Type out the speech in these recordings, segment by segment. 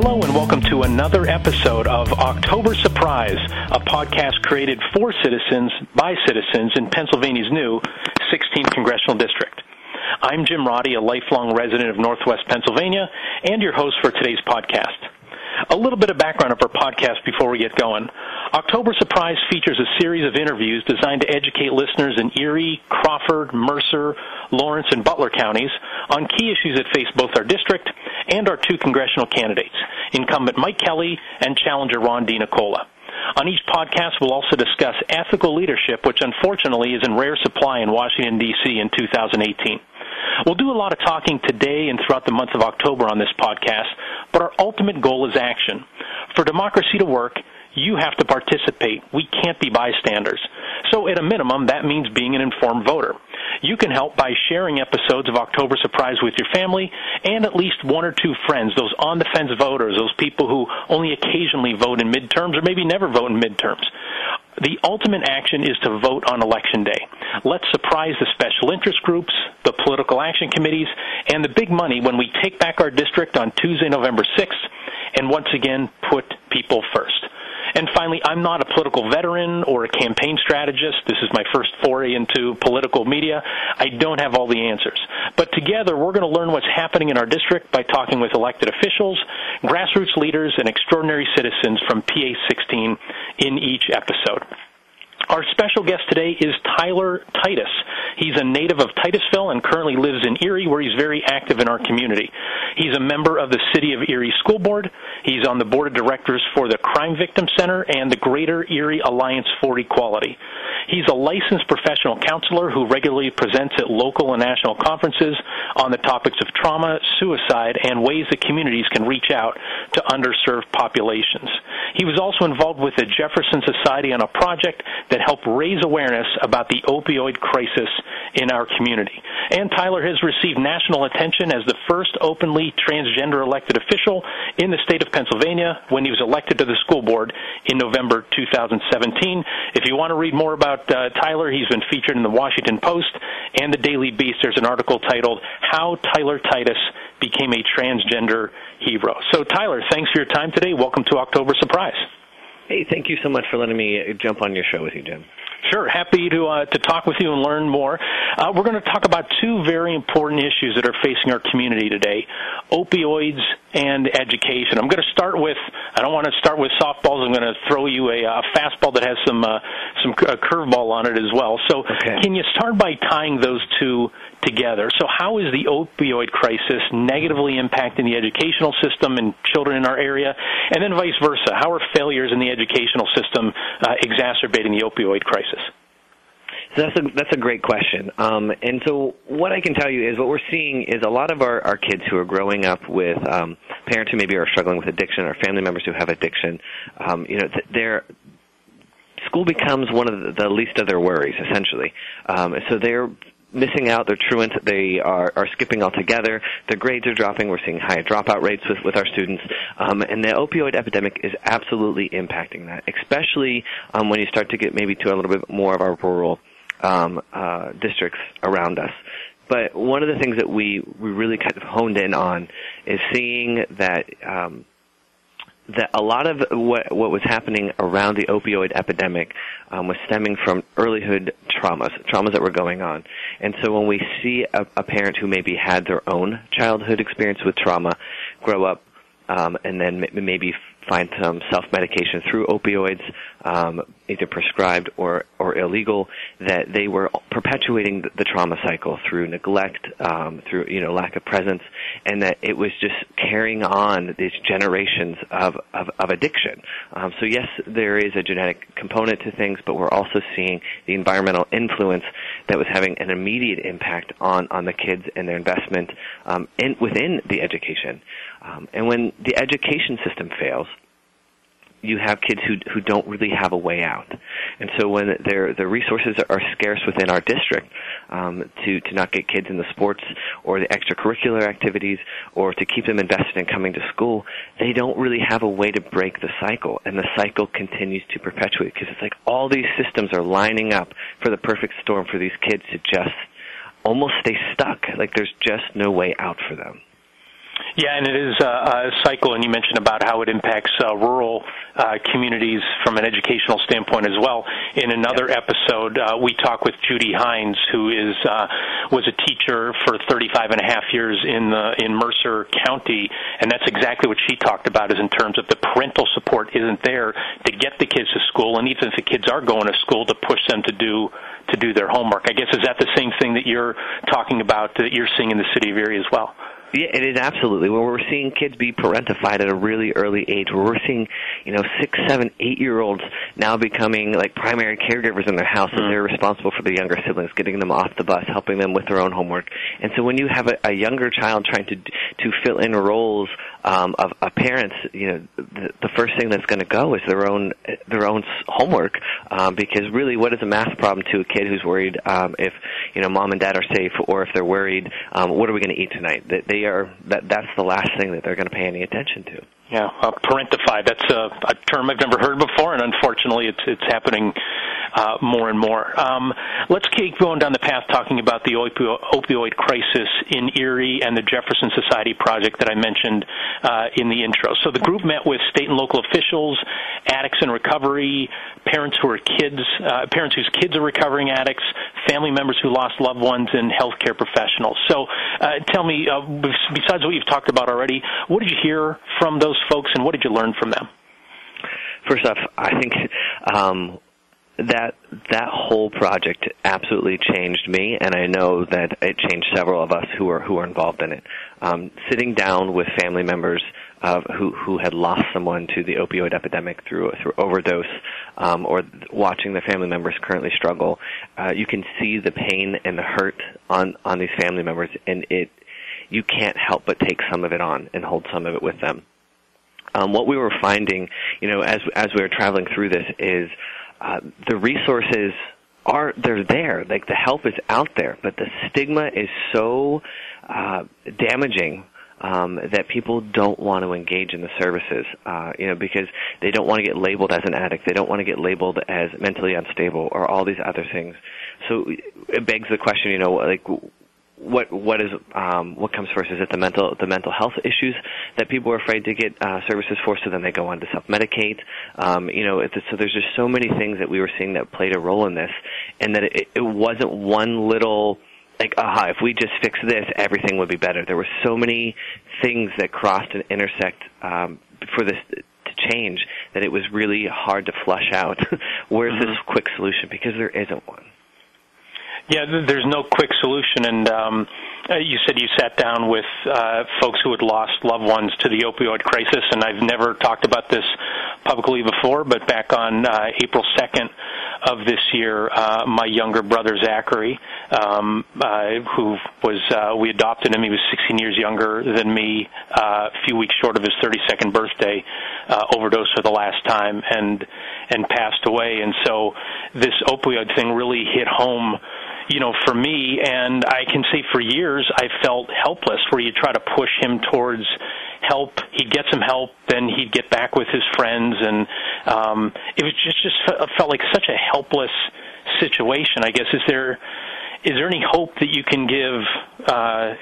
Hello and welcome to another episode of October Surprise, a podcast created for citizens by citizens in Pennsylvania's new 16th Congressional District. I'm Jim Roddy, a lifelong resident of Northwest Pennsylvania and your host for today's podcast. A little bit of background of our podcast before we get going. October Surprise features a series of interviews designed to educate listeners in Erie, Crawford, Mercer, Lawrence, and Butler counties on key issues that face both our district and our two congressional candidates, incumbent Mike Kelly and challenger Ron DiNicola. On each podcast, we'll also discuss ethical leadership, which unfortunately is in rare supply in Washington, D.C. in 2018. We'll do a lot of talking today and throughout the month of October on this podcast, but our ultimate goal is action. For democracy to work, you have to participate. We can't be bystanders. So, at a minimum, that means being an informed voter. You can help by sharing episodes of October Surprise with your family and at least one or two friends, those on the fence voters, those people who only occasionally vote in midterms or maybe never vote in midterms. The ultimate action is to vote on election day. Let's surprise the special interest groups, the political action committees, and the big money when we take back our district on Tuesday, November 6th, and once again put people first. And finally, I'm not a political veteran or a campaign strategist. This is my first foray into political media. I don't have all the answers. But together, we're going to learn what's happening in our district by talking with elected officials, grassroots leaders, and extraordinary citizens from PA 16 in each episode. Our special guest today is Tyler Titus. He's a native of Titusville and currently lives in Erie, where he's very active in our community. He's a member of the City of Erie School Board. He's on the board of directors for the Crime Victim Center and the Greater Erie Alliance for Equality. He's a licensed professional counselor who regularly presents at local and national conferences on the topics of trauma, suicide, and ways that communities can reach out to underserved populations. He was also involved with the Jefferson Society on a project that helped raise awareness about the opioid crisis in our community. And Tyler has received national attention as the first openly transgender elected official in the state of Pennsylvania when he was elected to the school board in November 2017. If you want to read more about uh, Tyler, he's been featured in the Washington Post and the Daily Beast. There's an article titled How Tyler Titus Became a Transgender Hero. So, Tyler, thanks for your time today. Welcome to October Surprise. Hey, thank you so much for letting me jump on your show with you, Jim. Sure, happy to uh, to talk with you and learn more. Uh, we're going to talk about two very important issues that are facing our community today: opioids and education. I'm going to start with. I don't want to start with softballs. I'm going to throw you a, a fastball that has some uh, some curveball on it as well. So, okay. can you start by tying those two together? So, how is the opioid crisis negatively impacting the educational system and children in our area, and then vice versa? How are failures in the educational system uh, exacerbating the opioid crisis? So that's a that's a great question. Um, and so what I can tell you is what we're seeing is a lot of our, our kids who are growing up with um, parents who maybe are struggling with addiction or family members who have addiction. Um, you know, their school becomes one of the, the least of their worries essentially. Um, so they're missing out. They're truant. They are, are skipping altogether. Their grades are dropping. We're seeing high dropout rates with, with our students. Um, and the opioid epidemic is absolutely impacting that, especially um, when you start to get maybe to a little bit more of our rural um, uh, districts around us. But one of the things that we, we really kind of honed in on is seeing that um, that a lot of what what was happening around the opioid epidemic um, was stemming from earlyhood traumas, traumas that were going on. And so when we see a, a parent who maybe had their own childhood experience with trauma grow up um, and then maybe find some self-medication through opioids, um, either prescribed or, or illegal, that they were perpetuating the trauma cycle through neglect, um, through you know lack of presence, and that it was just carrying on these generations of of, of addiction. Um, so yes, there is a genetic component to things, but we're also seeing the environmental influence that was having an immediate impact on on the kids and their investment um, in, within the education. Um, and when the education system fails, you have kids who who don't really have a way out, and so when their the resources are scarce within our district um, to to not get kids in the sports or the extracurricular activities or to keep them invested in coming to school, they don't really have a way to break the cycle, and the cycle continues to perpetuate because it's like all these systems are lining up for the perfect storm for these kids to just almost stay stuck, like there's just no way out for them. Yeah, and it is a, cycle, and you mentioned about how it impacts uh, rural uh, communities from an educational standpoint as well. In another yep. episode, uh, we talk with Judy Hines, who is uh, was a teacher for 35 and a half years in the in Mercer County, and that's exactly what she talked about. Is in terms of the parental support isn't there to get the kids to school, and even if the kids are going to school, to push them to do to do their homework. I guess is that the same thing that you're talking about that you're seeing in the city of Erie as well? Yeah, it is absolutely. Where we're seeing kids be parentified at a really early age, where we're seeing, you know, six, seven, eight year olds now becoming like primary caregivers in their house, mm-hmm. and they're responsible for the younger siblings, getting them off the bus, helping them with their own homework. And so when you have a, a younger child trying to to fill in roles um, of, of parents, you know, the, the first thing that's going to go is their own their own homework, um, because really, what is a math problem to a kid who's worried um, if you know mom and dad are safe, or if they're worried, um, what are we going to eat tonight? They, they are that that's the last thing that they're going to pay any attention to. Yeah, uh, parentified. That's a, a term I've never heard before, and unfortunately, it's it's happening uh, more and more. Um, let's keep going down the path talking about the opio- opioid crisis in Erie and the Jefferson Society project that I mentioned uh, in the intro. So the group met with state and local officials, addicts in recovery, parents who are kids, uh, parents whose kids are recovering addicts, family members who lost loved ones, and healthcare professionals. So, uh, tell me, uh, besides what you've talked about already, what did you hear from those folks, and what did you learn from them? First off, I think um, that that whole project absolutely changed me, and I know that it changed several of us who are who are involved in it. Um, sitting down with family members of who who had lost someone to the opioid epidemic through through overdose, um, or watching the family members currently struggle, uh, you can see the pain and the hurt on on these family members, and it you can't help but take some of it on and hold some of it with them. Um, what we were finding, you know, as as we were traveling through this, is uh, the resources are they're there, like the help is out there, but the stigma is so uh, damaging um, that people don't want to engage in the services, uh, you know, because they don't want to get labeled as an addict, they don't want to get labeled as mentally unstable, or all these other things. So it begs the question, you know, like what what is um, what comes first? Is it the mental the mental health issues that people are afraid to get uh, services for? So then they go on to self medicate. Um, you know, so there's just so many things that we were seeing that played a role in this, and that it, it wasn't one little like aha if we just fix this everything would be better. There were so many things that crossed and intersect um, for this to change that it was really hard to flush out. Where's mm-hmm. this quick solution? Because there isn't one. Yeah, there's no quick solution, and um, uh, you said you sat down with uh, folks who had lost loved ones to the opioid crisis, and I've never talked about this publicly before, but back on uh, April 2nd of this year, uh, my younger brother Zachary, um, uh, who was uh, we adopted him, he was 16 years younger than me, uh, a few weeks short of his 32nd birthday, uh, overdosed for the last time and and passed away, and so this opioid thing really hit home you know, for me, and I can say for years I felt helpless. Where you try to push him towards help, he'd get some help, then he'd get back with his friends, and um, it was just just felt like such a helpless situation. I guess is there is there any hope that you can give? Uh,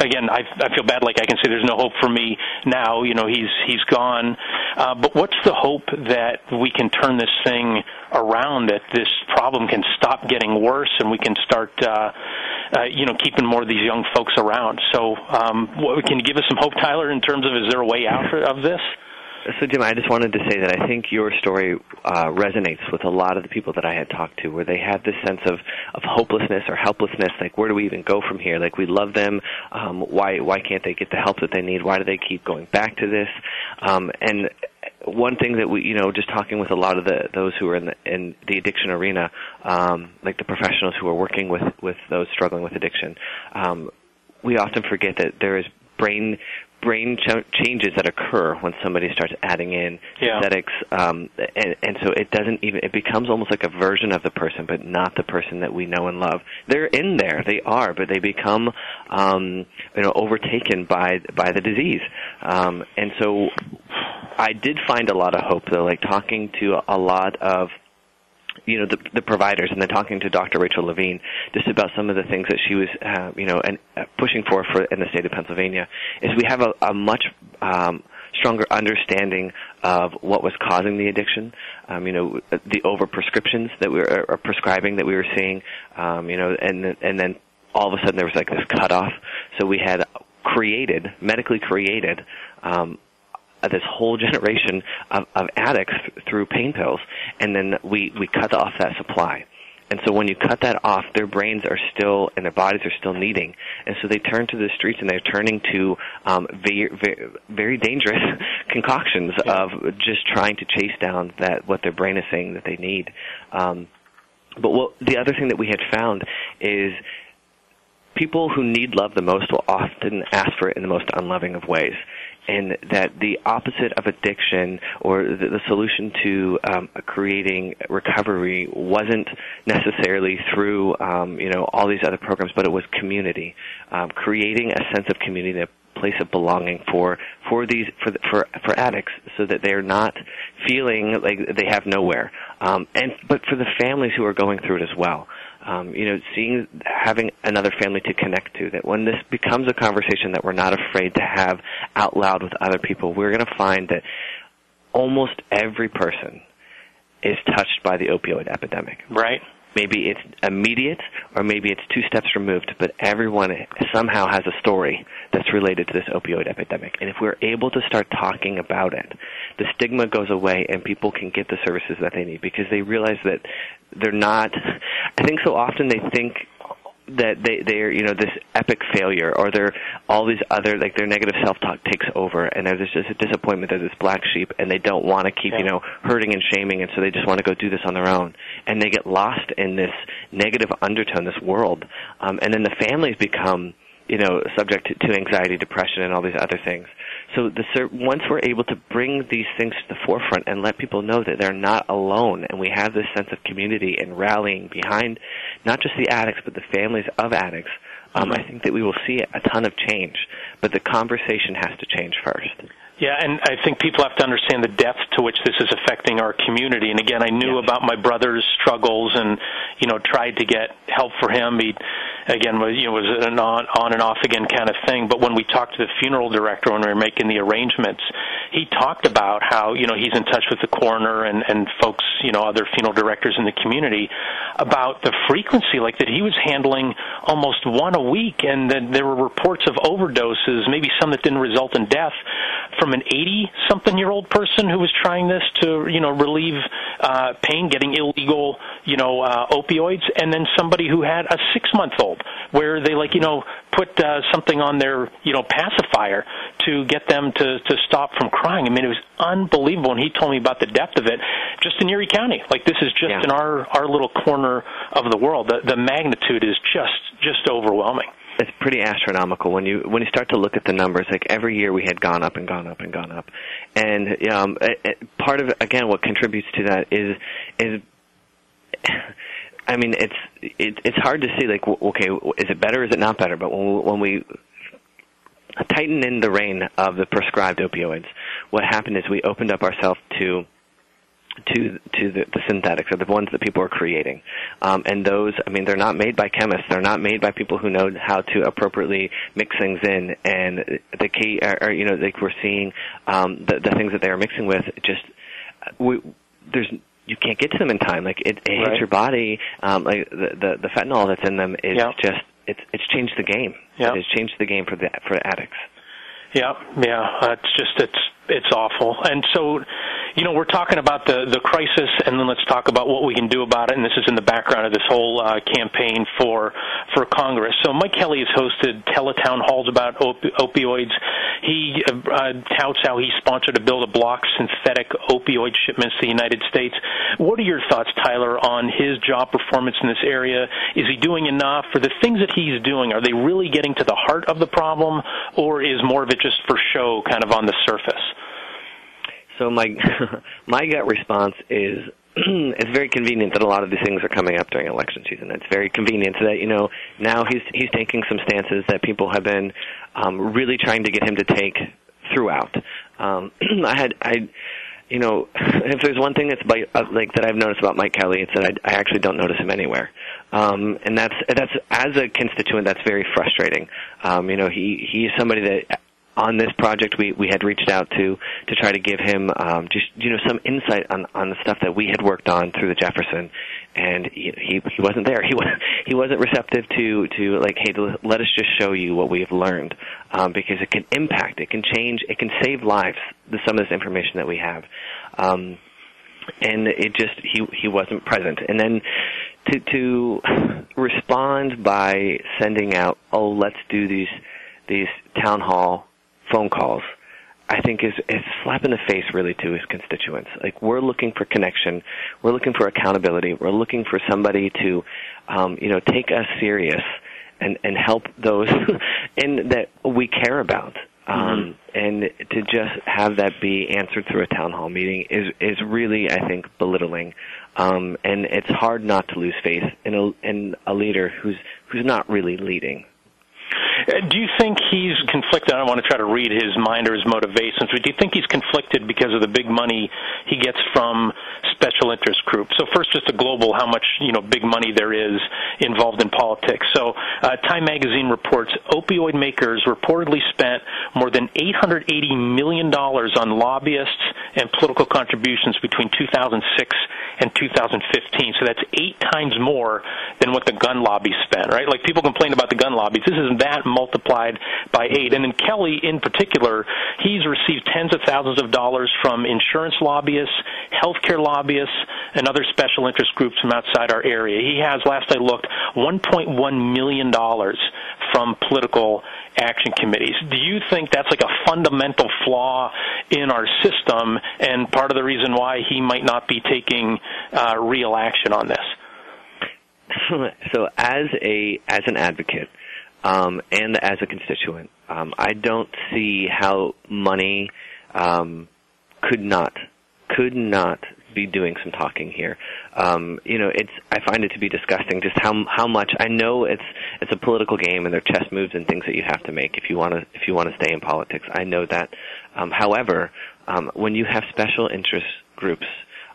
again, I, I feel bad. Like I can say, there's no hope for me now. You know, he's he's gone. Uh, but what's the hope that we can turn this thing around? That this problem can stop getting worse, and we can start, uh, uh, you know, keeping more of these young folks around. So, um, what, can you give us some hope, Tyler, in terms of is there a way out of this? So, Jim, I just wanted to say that I think your story uh, resonates with a lot of the people that I had talked to, where they had this sense of of hopelessness or helplessness. Like, where do we even go from here? Like, we love them. Um, why why can't they get the help that they need? Why do they keep going back to this? Um, and one thing that we, you know, just talking with a lot of the those who are in the in the addiction arena, um, like the professionals who are working with with those struggling with addiction, um, we often forget that there is brain brain ch- changes that occur when somebody starts adding in yeah. aesthetics, um, and, and so it doesn't even it becomes almost like a version of the person, but not the person that we know and love. They're in there, they are, but they become um, you know overtaken by by the disease, um, and so I did find a lot of hope though, like talking to a lot of you know the, the providers and then talking to Dr. Rachel Levine just about some of the things that she was uh, you know and uh, pushing for for in the state of Pennsylvania is we have a, a much um, stronger understanding of what was causing the addiction. Um, you know, the over prescriptions that we were prescribing that we were seeing. Um, you know, and and then all of a sudden there was like this cutoff. So we had created medically created um, this whole generation of, of addicts through pain pills, and then we we cut off that supply. And so when you cut that off, their brains are still and their bodies are still needing, and so they turn to the streets and they're turning to um, very, very, very dangerous concoctions of just trying to chase down that what their brain is saying that they need. Um, but what, the other thing that we had found is people who need love the most will often ask for it in the most unloving of ways and that the opposite of addiction or the, the solution to um, creating recovery wasn't necessarily through um, you know all these other programs, but it was community, um, creating a sense of community, a place of belonging for for these for for for addicts, so that they're not feeling like they have nowhere, um, and but for the families who are going through it as well um, you know, seeing having another family to connect to. That when this becomes a conversation that we're not afraid to have out loud with other people, we're going to find that almost every person is touched by the opioid epidemic. Right. Maybe it's immediate or maybe it's two steps removed, but everyone somehow has a story that's related to this opioid epidemic. And if we're able to start talking about it, the stigma goes away and people can get the services that they need because they realize that they're not, I think so often they think that they they're you know this epic failure or they're all these other like their negative self talk takes over and there's just a disappointment they're this black sheep and they don't want to keep yeah. you know hurting and shaming and so they just want to go do this on their own and they get lost in this negative undertone this world um and then the families become you know subject to, to anxiety depression and all these other things so the, once we're able to bring these things to the forefront and let people know that they're not alone, and we have this sense of community and rallying behind not just the addicts but the families of addicts, um, I think that we will see a ton of change. But the conversation has to change first. Yeah, and I think people have to understand the depth to which this is affecting our community. And again, I knew yes. about my brother's struggles and, you know, tried to get help for him. He, again, you know, was an on, on and off again kind of thing. But when we talked to the funeral director when we were making the arrangements, he talked about how, you know, he's in touch with the coroner and, and folks, you know, other funeral directors in the community about the frequency, like that he was handling almost one a week and that there were reports of overdoses, maybe some that didn't result in death from an 80 something year old person who was trying this to you know relieve uh, pain, getting illegal you know uh, opioids, and then somebody who had a six month old where they like you know put uh, something on their you know pacifier to get them to to stop from crying. I mean, it was unbelievable. And he told me about the depth of it, just in Erie County. Like this is just yeah. in our our little corner of the world. The the magnitude is just just overwhelming it's pretty astronomical when you when you start to look at the numbers. Like every year we had gone up and gone up and gone up, and um, it, it, part of again what contributes to that is is. I mean, it's it, it's hard to see. Like, okay, is it better? Is it not better? But when we, when we tighten in the rein of the prescribed opioids, what happened is we opened up ourselves to to to the, the synthetics or the ones that people are creating. Um, and those, I mean, they're not made by chemists. They're not made by people who know how to appropriately mix things in. And the key, are, you know, like we're seeing um, the, the things that they are mixing with. Just we, there's you can't get to them in time. Like it, it right. hits your body. Um, like the, the the fentanyl that's in them is yep. just it's it's changed the game. Yep. It has changed the game for the for addicts. Yeah, yeah. it's just it's it's awful. And so, you know, we're talking about the the crisis, and then let's talk about what we can do about it. And this is in the background of this whole uh, campaign for for Congress. So Mike Kelly has hosted teletown halls about op- opioids. He uh, touts how he sponsored a bill to block synthetic opioid shipments to the United States. What are your thoughts, Tyler, on his job performance in this area? Is he doing enough? For the things that he's doing, are they really getting to the heart of the problem, or is more of it just for show, kind of on the surface? So my my gut response is it's very convenient that a lot of these things are coming up during election season. It's very convenient that you know now he's he's taking some stances that people have been um, really trying to get him to take throughout. Um, I had I you know, if there's one thing that's by, uh, like that I've noticed about Mike Kelly, it's that I, I actually don't notice him anywhere. Um, and that's that's as a constituent, that's very frustrating. Um, you know, he he's somebody that on this project we, we had reached out to to try to give him um, just you know some insight on, on the stuff that we had worked on through the Jefferson, and he he, he wasn't there. He was he wasn't receptive to to like hey let us just show you what we have learned um, because it can impact, it can change, it can save lives. The, some of this information that we have. Um, and it just he he wasn't present and then to to respond by sending out oh let's do these these town hall phone calls, I think is is a slap in the face really to his constituents. Like we're looking for connection, we're looking for accountability, we're looking for somebody to, um, you know, take us serious and and help those and that we care about. Um, mm-hmm. And to just have that be answered through a town hall meeting is is really, I think, belittling. Um, and it's hard not to lose faith in a in a leader who's who's not really leading. Do you think he's conflicted? I don't want to try to read his mind or his motivations, but do you think he's conflicted because of the big money he gets from special interest groups? So first, just a global how much you know big money there is involved in politics. So uh, Time Magazine reports opioid makers reportedly spent more than 880 million dollars on lobbyists and political contributions between 2006 and 2015. So that's eight times more than what the gun lobby spent. Right? Like people complain about the gun lobbies. This is that multiplied by eight. And then Kelly, in particular, he's received tens of thousands of dollars from insurance lobbyists, healthcare lobbyists, and other special interest groups from outside our area. He has, last I looked, $1.1 million from political action committees. Do you think that's like a fundamental flaw in our system and part of the reason why he might not be taking uh, real action on this? so as a as an advocate um, and as a constituent. Um, I don't see how money um, could not could not be doing some talking here. Um, you know, it's I find it to be disgusting just how how much I know it's it's a political game and there are chess moves and things that you have to make if you want to if you want to stay in politics. I know that. Um, however, um, when you have special interest groups,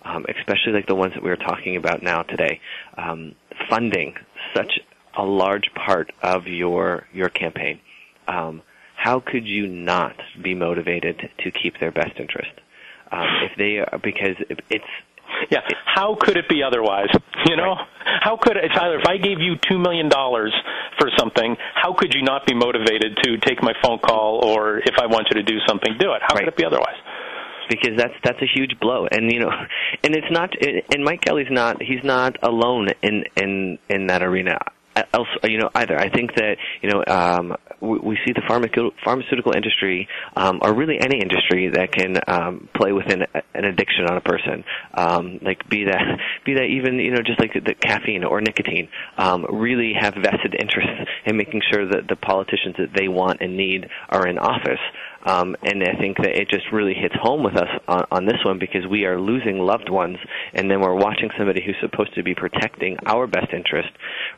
um, especially like the ones that we were talking about now today, um, funding such a large part of your your campaign. Um, how could you not be motivated to keep their best interest? Um, if they are, because it's yeah. How could it be otherwise? You know, right. how could it Tyler? If I gave you two million dollars for something, how could you not be motivated to take my phone call, or if I want you to do something, do it? How right. could it be otherwise? because that's that's a huge blow and you know and it's not and Mike Kelly's not he's not alone in in in that arena else, you know, either. I think that you know um, we, we see the pharmaceutical pharmaceutical industry, um, or really any industry that can um, play within an addiction on a person, um, like be that be that even you know just like the, caffeine or nicotine, um, really have vested interest in making sure that the politicians that they want and need are in office. Um, and I think that it just really hits home with us on, on this one because we are losing loved ones, and then we're watching somebody who's supposed to be protecting our best interest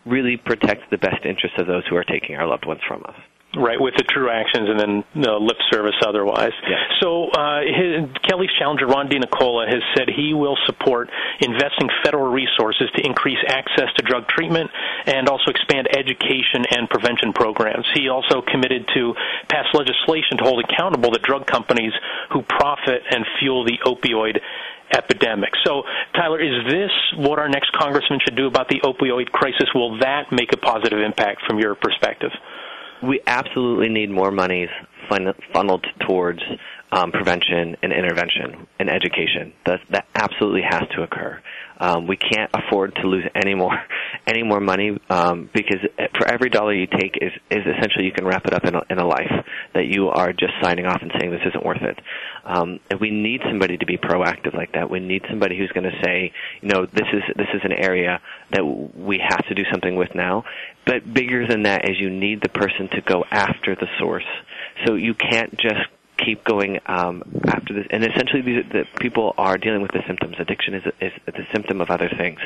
really protect the best interests of those who are taking our loved ones from us. Right, with the true actions and then the lip service otherwise. Yes. So uh, his, Kelly's challenger, Ron DiNicola, has said he will support investing federal resources to increase access to drug treatment and also expand education and prevention programs. He also committed to pass legislation to hold accountable the drug companies who profit and fuel the opioid epidemic. So, Tyler, is this what our next congressman should do about the opioid crisis? Will that make a positive impact from your perspective? we absolutely need more monies fun- funneled towards um, prevention and intervention and education. That that absolutely has to occur. Um, we can't afford to lose any more any more money um, because for every dollar you take is is essentially you can wrap it up in a, in a life that you are just signing off and saying this isn't worth it. Um, and we need somebody to be proactive like that. We need somebody who's going to say, you know, this is this is an area that we have to do something with now. But bigger than that is you need the person to go after the source. So you can't just keep going um, after this. And essentially, these, the people are dealing with the symptoms. Addiction is, is a symptom of other things,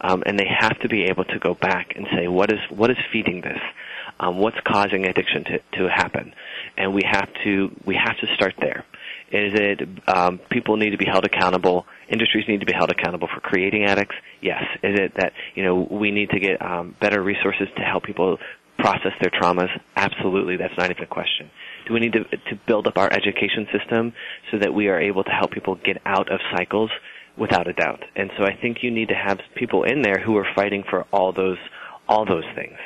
um, and they have to be able to go back and say, what is what is feeding this? Um, what's causing addiction to, to happen? And we have to we have to start there. Is it um, people need to be held accountable? Industries need to be held accountable for creating addicts? Yes. Is it that you know we need to get um, better resources to help people process their traumas? Absolutely. That's not even a question. Do we need to, to build up our education system so that we are able to help people get out of cycles? Without a doubt. And so I think you need to have people in there who are fighting for all those all those things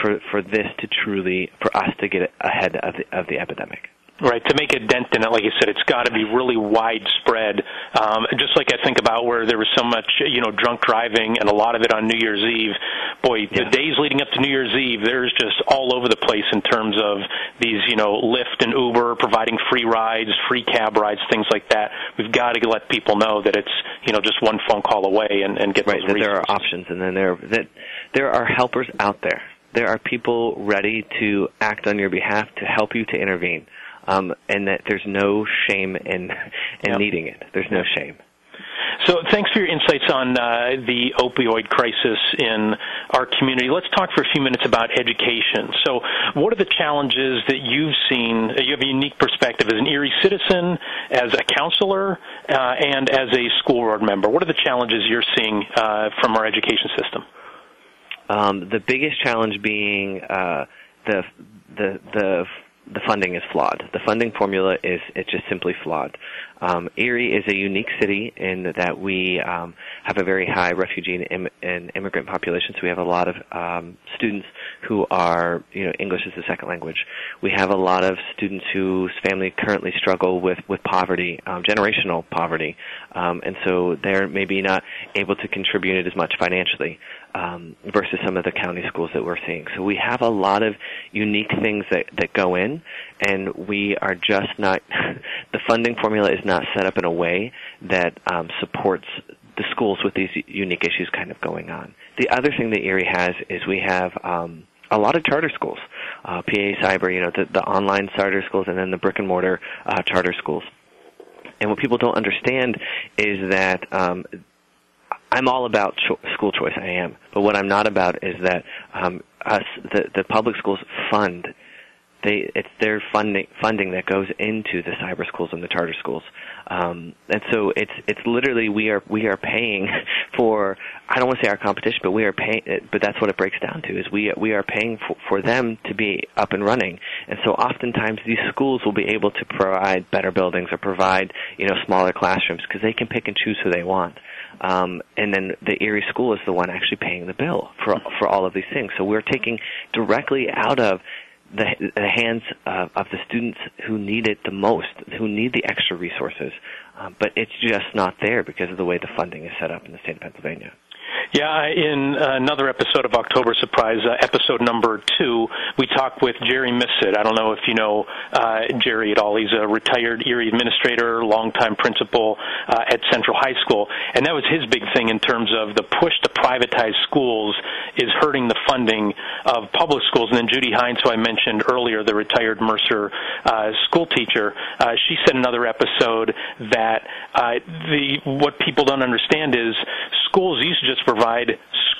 for for this to truly for us to get ahead of the, of the epidemic. Right, to make a dent in it, like you said, it's got to be really widespread. Um, just like I think about where there was so much, you know, drunk driving and a lot of it on New Year's Eve. Boy, yeah. the days leading up to New Year's Eve, there's just all over the place in terms of these, you know, Lyft and Uber providing free rides, free cab rides, things like that. We've got to let people know that it's, you know, just one phone call away and, and get right, those that resources. there are options, and then there that there are helpers out there. There are people ready to act on your behalf to help you to intervene um, and that there's no shame in in yep. needing it. There's no shame. So, thanks for your insights on uh, the opioid crisis in our community. Let's talk for a few minutes about education. So, what are the challenges that you've seen? You have a unique perspective as an Erie citizen, as a counselor, uh, and as a school board member. What are the challenges you're seeing uh, from our education system? Um, the biggest challenge being uh, the the the the funding is flawed. The funding formula is it's just simply flawed. Um, Erie is a unique city in that we um, have a very high refugee and, Im- and, immigrant population. So we have a lot of um, students who are, you know, English as a second language. We have a lot of students whose family currently struggle with with poverty, um, generational poverty, um, and so they're maybe not able to contribute as much financially um, versus some of the county schools that we're seeing. So we have a lot of unique things that that go in, and we are just not. the funding formula is not set up in a way that um, supports the schools with these unique issues kind of going on. The other thing that Erie has is we have um, a lot of charter schools, uh, PA Cyber, you know, the, the online charter schools, and then the brick and mortar uh, charter schools. And what people don't understand is that um, I'm all about cho- school choice. I am, but what I'm not about is that um, us, the, the public schools fund they it's their funding funding that goes into the cyber schools and the charter schools um, and so it's it's literally we are we are paying for I don't want to say our competition but we are paying but that's what it breaks down to is we we are paying for, for them to be up and running and so oftentimes these schools will be able to provide better buildings or provide you know smaller classrooms because they can pick and choose who they want um, and then the Erie school is the one actually paying the bill for for all of these things. So we're taking directly out of the, the hands of, the students who need it the most, who need the extra resources. Um, but it's just not there because of the way the funding is set up in the state of Pennsylvania. Yeah, in another episode of October Surprise, uh, episode number two, we talked with Jerry Missit. I don't know if you know uh, Jerry at all. He's a retired Erie administrator, longtime principal uh, at Central High School, and that was his big thing in terms of the push to privatize schools is hurting the funding of public schools. And then Judy Hines, who I mentioned earlier, the retired Mercer uh, school teacher, uh, she said in another episode that uh, the what people don't understand is schools used to just provide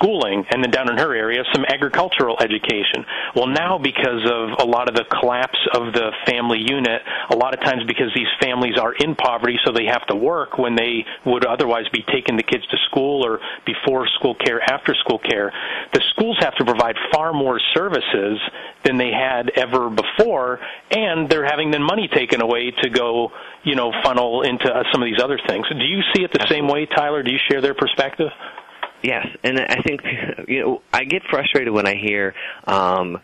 schooling and then down in her area some agricultural education. Well, now because of a lot of the collapse of the family unit, a lot of times because these families are in poverty so they have to work when they would otherwise be taking the kids to school or before school care, after school care, the schools have to provide far more services than they had ever before and they're having then money taken away to go, you know, funnel into uh, some of these other things. Do you see it the same way, Tyler? Do you share their perspective? Yes, and I think you know I get frustrated when I hear um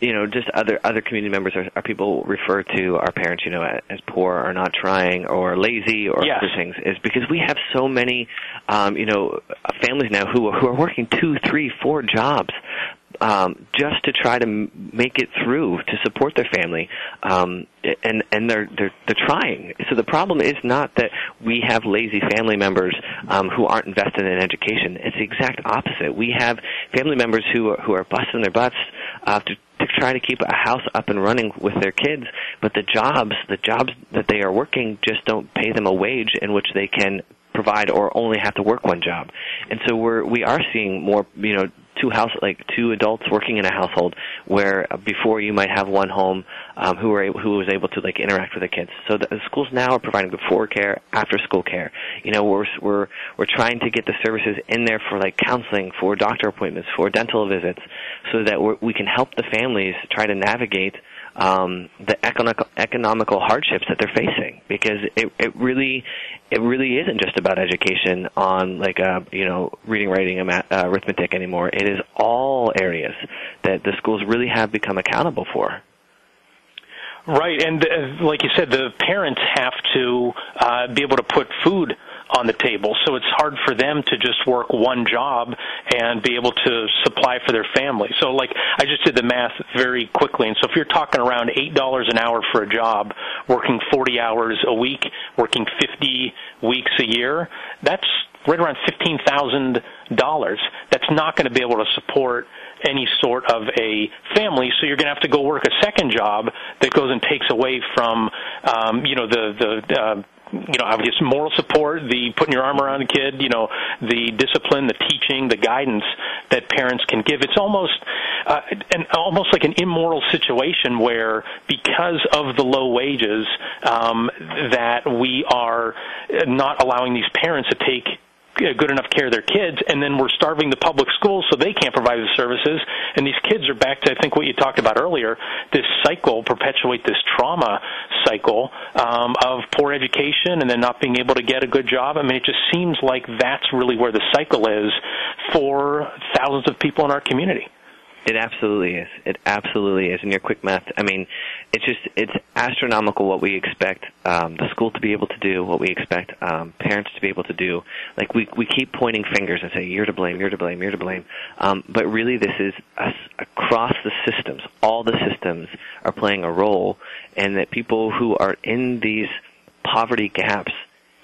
you know, just other other community members are, are people refer to our parents, you know, as poor or not trying or lazy or yes. other things, is because we have so many, um, you know, families now who who are working two, three, four jobs um, just to try to make it through to support their family, um, and and they're they're they're trying. So the problem is not that we have lazy family members um, who aren't invested in education. It's the exact opposite. We have family members who are, who are busting their butts uh, to to try to keep a house up and running with their kids, but the jobs the jobs that they are working just don't pay them a wage in which they can provide or only have to work one job. And so we're we are seeing more you know two house like two adults working in a household where before you might have one home um, who were able, who was able to like interact with the kids. So the, the schools now are providing before care, after school care. You know, we're we're we're trying to get the services in there for like counseling, for doctor appointments, for dental visits, so that we're, we can help the families try to navigate um, the economic, economical hardships that they're facing because it, it really it really isn't just about education on like uh, you know reading, writing, and math, uh, arithmetic anymore. It is all areas that the schools really have become accountable for. Right, and uh, like you said, the parents have to uh, be able to put food on the table. So it's hard for them to just work one job and be able to supply for their family. So like I just did the math very quickly and so if you're talking around $8 an hour for a job, working 40 hours a week, working 50 weeks a year, that's right around $15,000. That's not going to be able to support any sort of a family, so you're going to have to go work a second job that goes and takes away from, um, you know, the the uh, you know, obviously moral support, the putting your arm around the kid, you know, the discipline, the teaching, the guidance that parents can give. It's almost uh, an almost like an immoral situation where because of the low wages um, that we are not allowing these parents to take good enough care of their kids, and then we're starving the public schools so they can't provide the services, and these kids are back to I think what you talked about earlier. This cycle perpetuate this trauma cycle um, of poor education and then not being able to get a good job. I mean, it just seems like that's really where the cycle is for thousands of people in our community. It absolutely is. It absolutely is. And your quick math, I mean, it's just it's astronomical what we expect um, the school to be able to do, what we expect um, parents to be able to do. Like we we keep pointing fingers and say you're to blame, you're to blame, you're to blame. Um, but really, this is us across the systems. All the systems are playing a role, and that people who are in these poverty gaps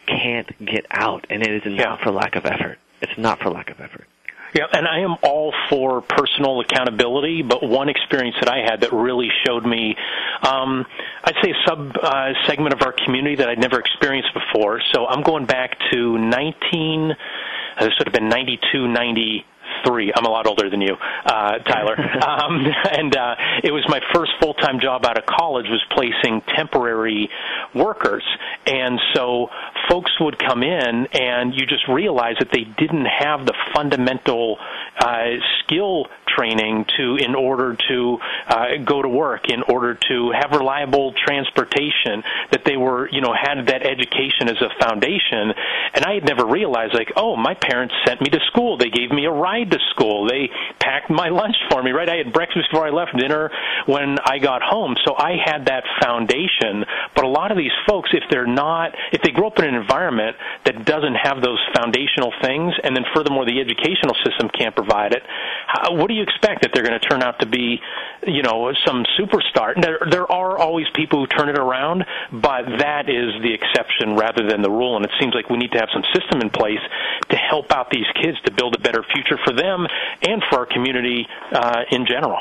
can't get out, and it is not yeah. for lack of effort. It's not for lack of effort. Yeah, and I am all for personal accountability, but one experience that I had that really showed me, um, I'd say a sub uh, segment of our community that I'd never experienced before. So I'm going back to 19, uh, this would have been 92, 90 three. I'm a lot older than you, uh, Tyler. um, and uh, it was my first full time job out of college was placing temporary workers. And so folks would come in, and you just realize that they didn't have the fundamental uh, skill training to in order to uh, go to work, in order to have reliable transportation, that they were you know had that education as a foundation. And I had never realized like, oh, my parents sent me to school. They gave me a ride to school. They packed my lunch for me. Right, I had breakfast before I left, dinner when I got home. So I had that foundation. But a lot of these folks, if they're not, if they grow up in an environment that doesn't have those foundational things, and then furthermore the educational system can't provide it, how, what do you expect that they're going to turn out to be, you know, some superstar? There, there are always people who turn it around, but that is the exception rather than the rule. And it seems like we need to have some system in place to help out these kids to build a better future for them and for our community uh, in general.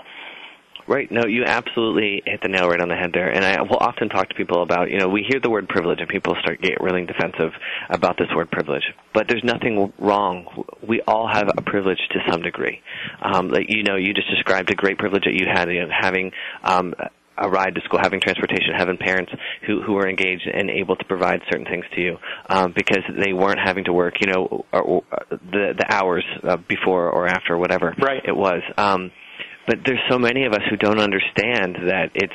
Right. No, you absolutely hit the nail right on the head there. And I will often talk to people about, you know, we hear the word privilege and people start get really defensive about this word privilege. But there's nothing wrong. We all have a privilege to some degree. Um, like, you know, you just described a great privilege that you had, you know, having um, a ride to school, having transportation, having parents who who were engaged and able to provide certain things to you um, because they weren't having to work, you know, or, or the the hours uh, before or after, whatever right. it was. Um, but there's so many of us who don't understand that it's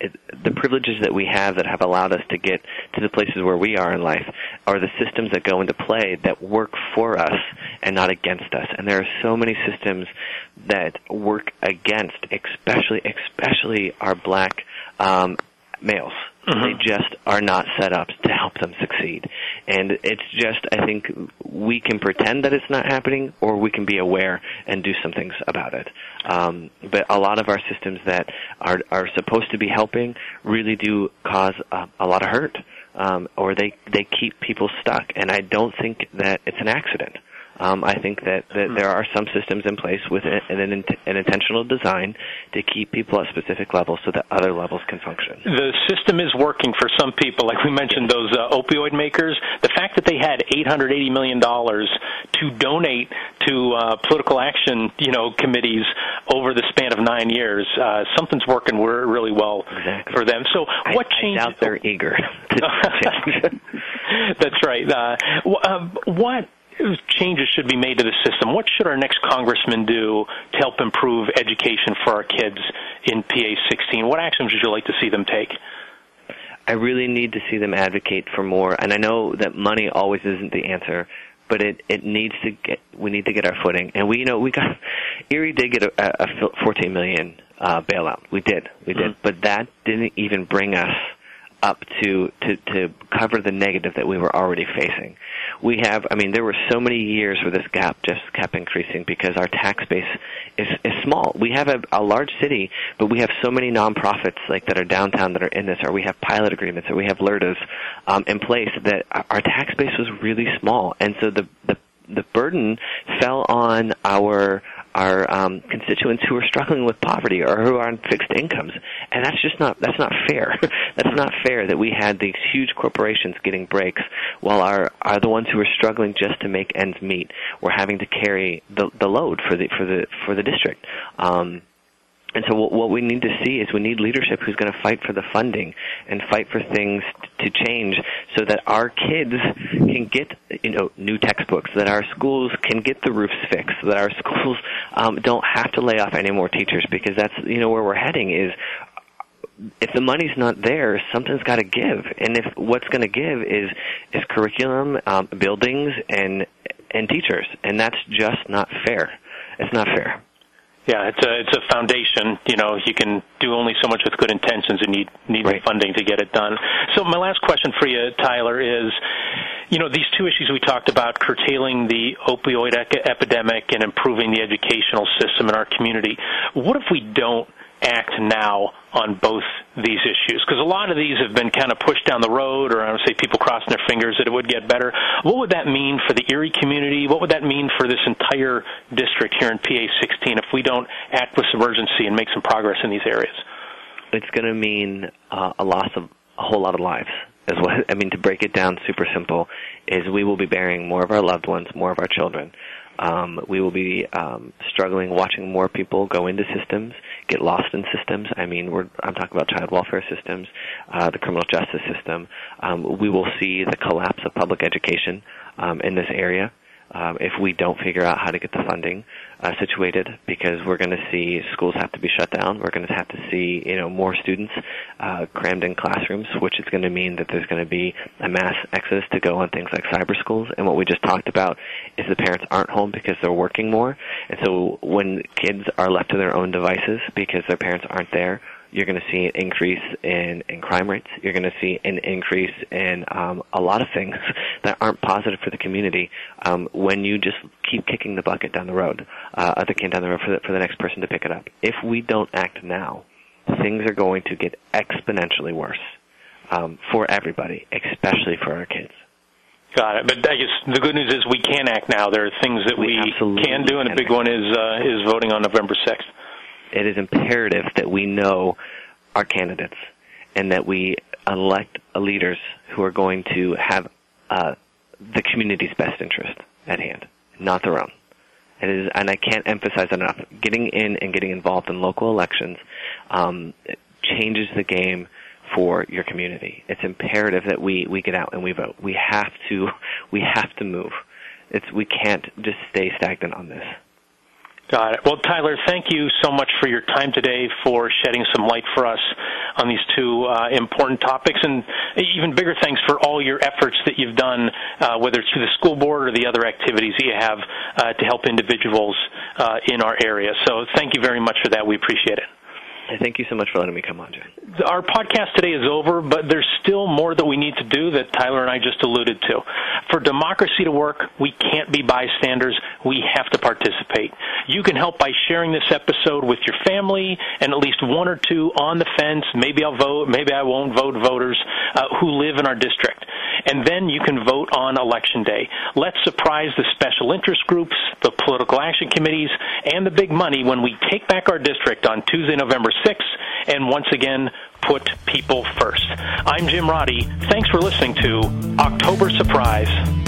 it, the privileges that we have that have allowed us to get to the places where we are in life are the systems that go into play that work for us and not against us. And there are so many systems that work against, especially especially our black um, males. Mm-hmm. They just are not set up to help them succeed. And it's just, I think, we can pretend that it's not happening, or we can be aware and do some things about it. Um, but a lot of our systems that are are supposed to be helping really do cause uh, a lot of hurt, um, or they they keep people stuck. And I don't think that it's an accident. Um, I think that, that there are some systems in place with an, an, an intentional design to keep people at specific levels so that other levels can function. The system is working for some people, like we mentioned, those uh, opioid makers. The fact that they had $880 million to donate to uh, political action, you know, committees over the span of nine years, uh, something's working really well exactly. for them. So, what I, changes? I doubt they're eager to change. That's right. Uh, um, what changes should be made to the system? What should our next congressman do to help improve education for our kids in PA 16? What actions would you like to see them take? I really need to see them advocate for more, and I know that money always isn't the answer, but it it needs to get we need to get our footing, and we you know we got Erie did get a, a 14 million uh, bailout, we did, we did, mm-hmm. but that didn't even bring us up to, to, to cover the negative that we were already facing. We have, I mean, there were so many years where this gap just kept increasing because our tax base is, is small. We have a, a large city, but we have so many nonprofits like that are downtown that are in this, or we have pilot agreements, or we have LERTAs um, in place that our tax base was really small, and so the the the burden fell on our our um, constituents who are struggling with poverty or who are on fixed incomes, and that's just not that's not fair. that's not fair that we had these huge corporations getting breaks while our are the ones who are struggling just to make ends meet. We're having to carry the the load for the for the for the district. Um, and so what we need to see is we need leadership who's going to fight for the funding and fight for things to change so that our kids can get you know new textbooks, that our schools can get the roofs fixed, that our schools um, don't have to lay off any more teachers because that's you know where we're heading is if the money's not there, something's got to give, and if what's going to give is is curriculum, um, buildings, and and teachers, and that's just not fair. It's not fair. Yeah, it's a it's a foundation. You know, you can do only so much with good intentions, and need need right. the funding to get it done. So my last question for you, Tyler, is, you know, these two issues we talked about, curtailing the opioid epidemic and improving the educational system in our community. What if we don't act now on both these issues? Because a lot of these have been kind of pushed down the road, or I would say people crossing their fingers that it would get better. What would that mean for the Erie community? What would that mean for this entire district here in PA 16 if we don't act with some urgency and make some progress in these areas? It's going to mean uh, a loss of a whole lot of lives. What I mean to break it down super simple is we will be burying more of our loved ones, more of our children. Um, we will be um, struggling watching more people go into systems, get lost in systems. I mean, we're, I'm talking about child welfare systems, uh, the criminal justice system. Um, we will see the collapse of public education um, in this area um, if we don't figure out how to get the funding uh, situated, because we're going to see schools have to be shut down. We're going to have to see you know more students uh, crammed in classrooms, which is going to mean that there's going to be a mass exodus to go on things like cyber schools. And what we just talked about is the parents aren't home because they're working more, and so when kids are left to their own devices because their parents aren't there, you're going to see an increase in, in crime rates. You're going to see an increase in um, a lot of things that aren't positive for the community um, when you just keep kicking the bucket down the road, uh, the can down the road for the, for the next person to pick it up. If we don't act now, things are going to get exponentially worse um, for everybody, especially for our kids. Got it. But I guess the good news is we can act now. There are things that we, we can do, and a big one is uh, is voting on November sixth it is imperative that we know our candidates and that we elect leaders who are going to have uh, the community's best interest at hand, not their own. It is, and I can't emphasize enough. Getting in and getting involved in local elections um, changes the game for your community. It's imperative that we, we get out and we vote. We have to we have to move. It's we can't just stay stagnant on this. Got it. Well, Tyler, thank you so much for your time today, for shedding some light for us on these two uh, important topics, and even bigger thanks for all your efforts that you've done, uh, whether it's through the school board or the other activities that you have uh, to help individuals uh, in our area. So, thank you very much for that. We appreciate it. Thank you so much for letting me come on, Jay. Our podcast today is over, but there's still more that we need to do that Tyler and I just alluded to. For democracy to work, we can't be bystanders. We have to participate. You can help by sharing this episode with your family and at least one or two on the fence, maybe I'll vote, maybe I won't vote voters uh, who live in our district. and then you can vote on Election Day. Let's surprise the special interest groups, the political action committees, and the big money when we take back our district on Tuesday, November 6th, and once again, put people first. I'm Jim Roddy. Thanks for listening to October Surprise.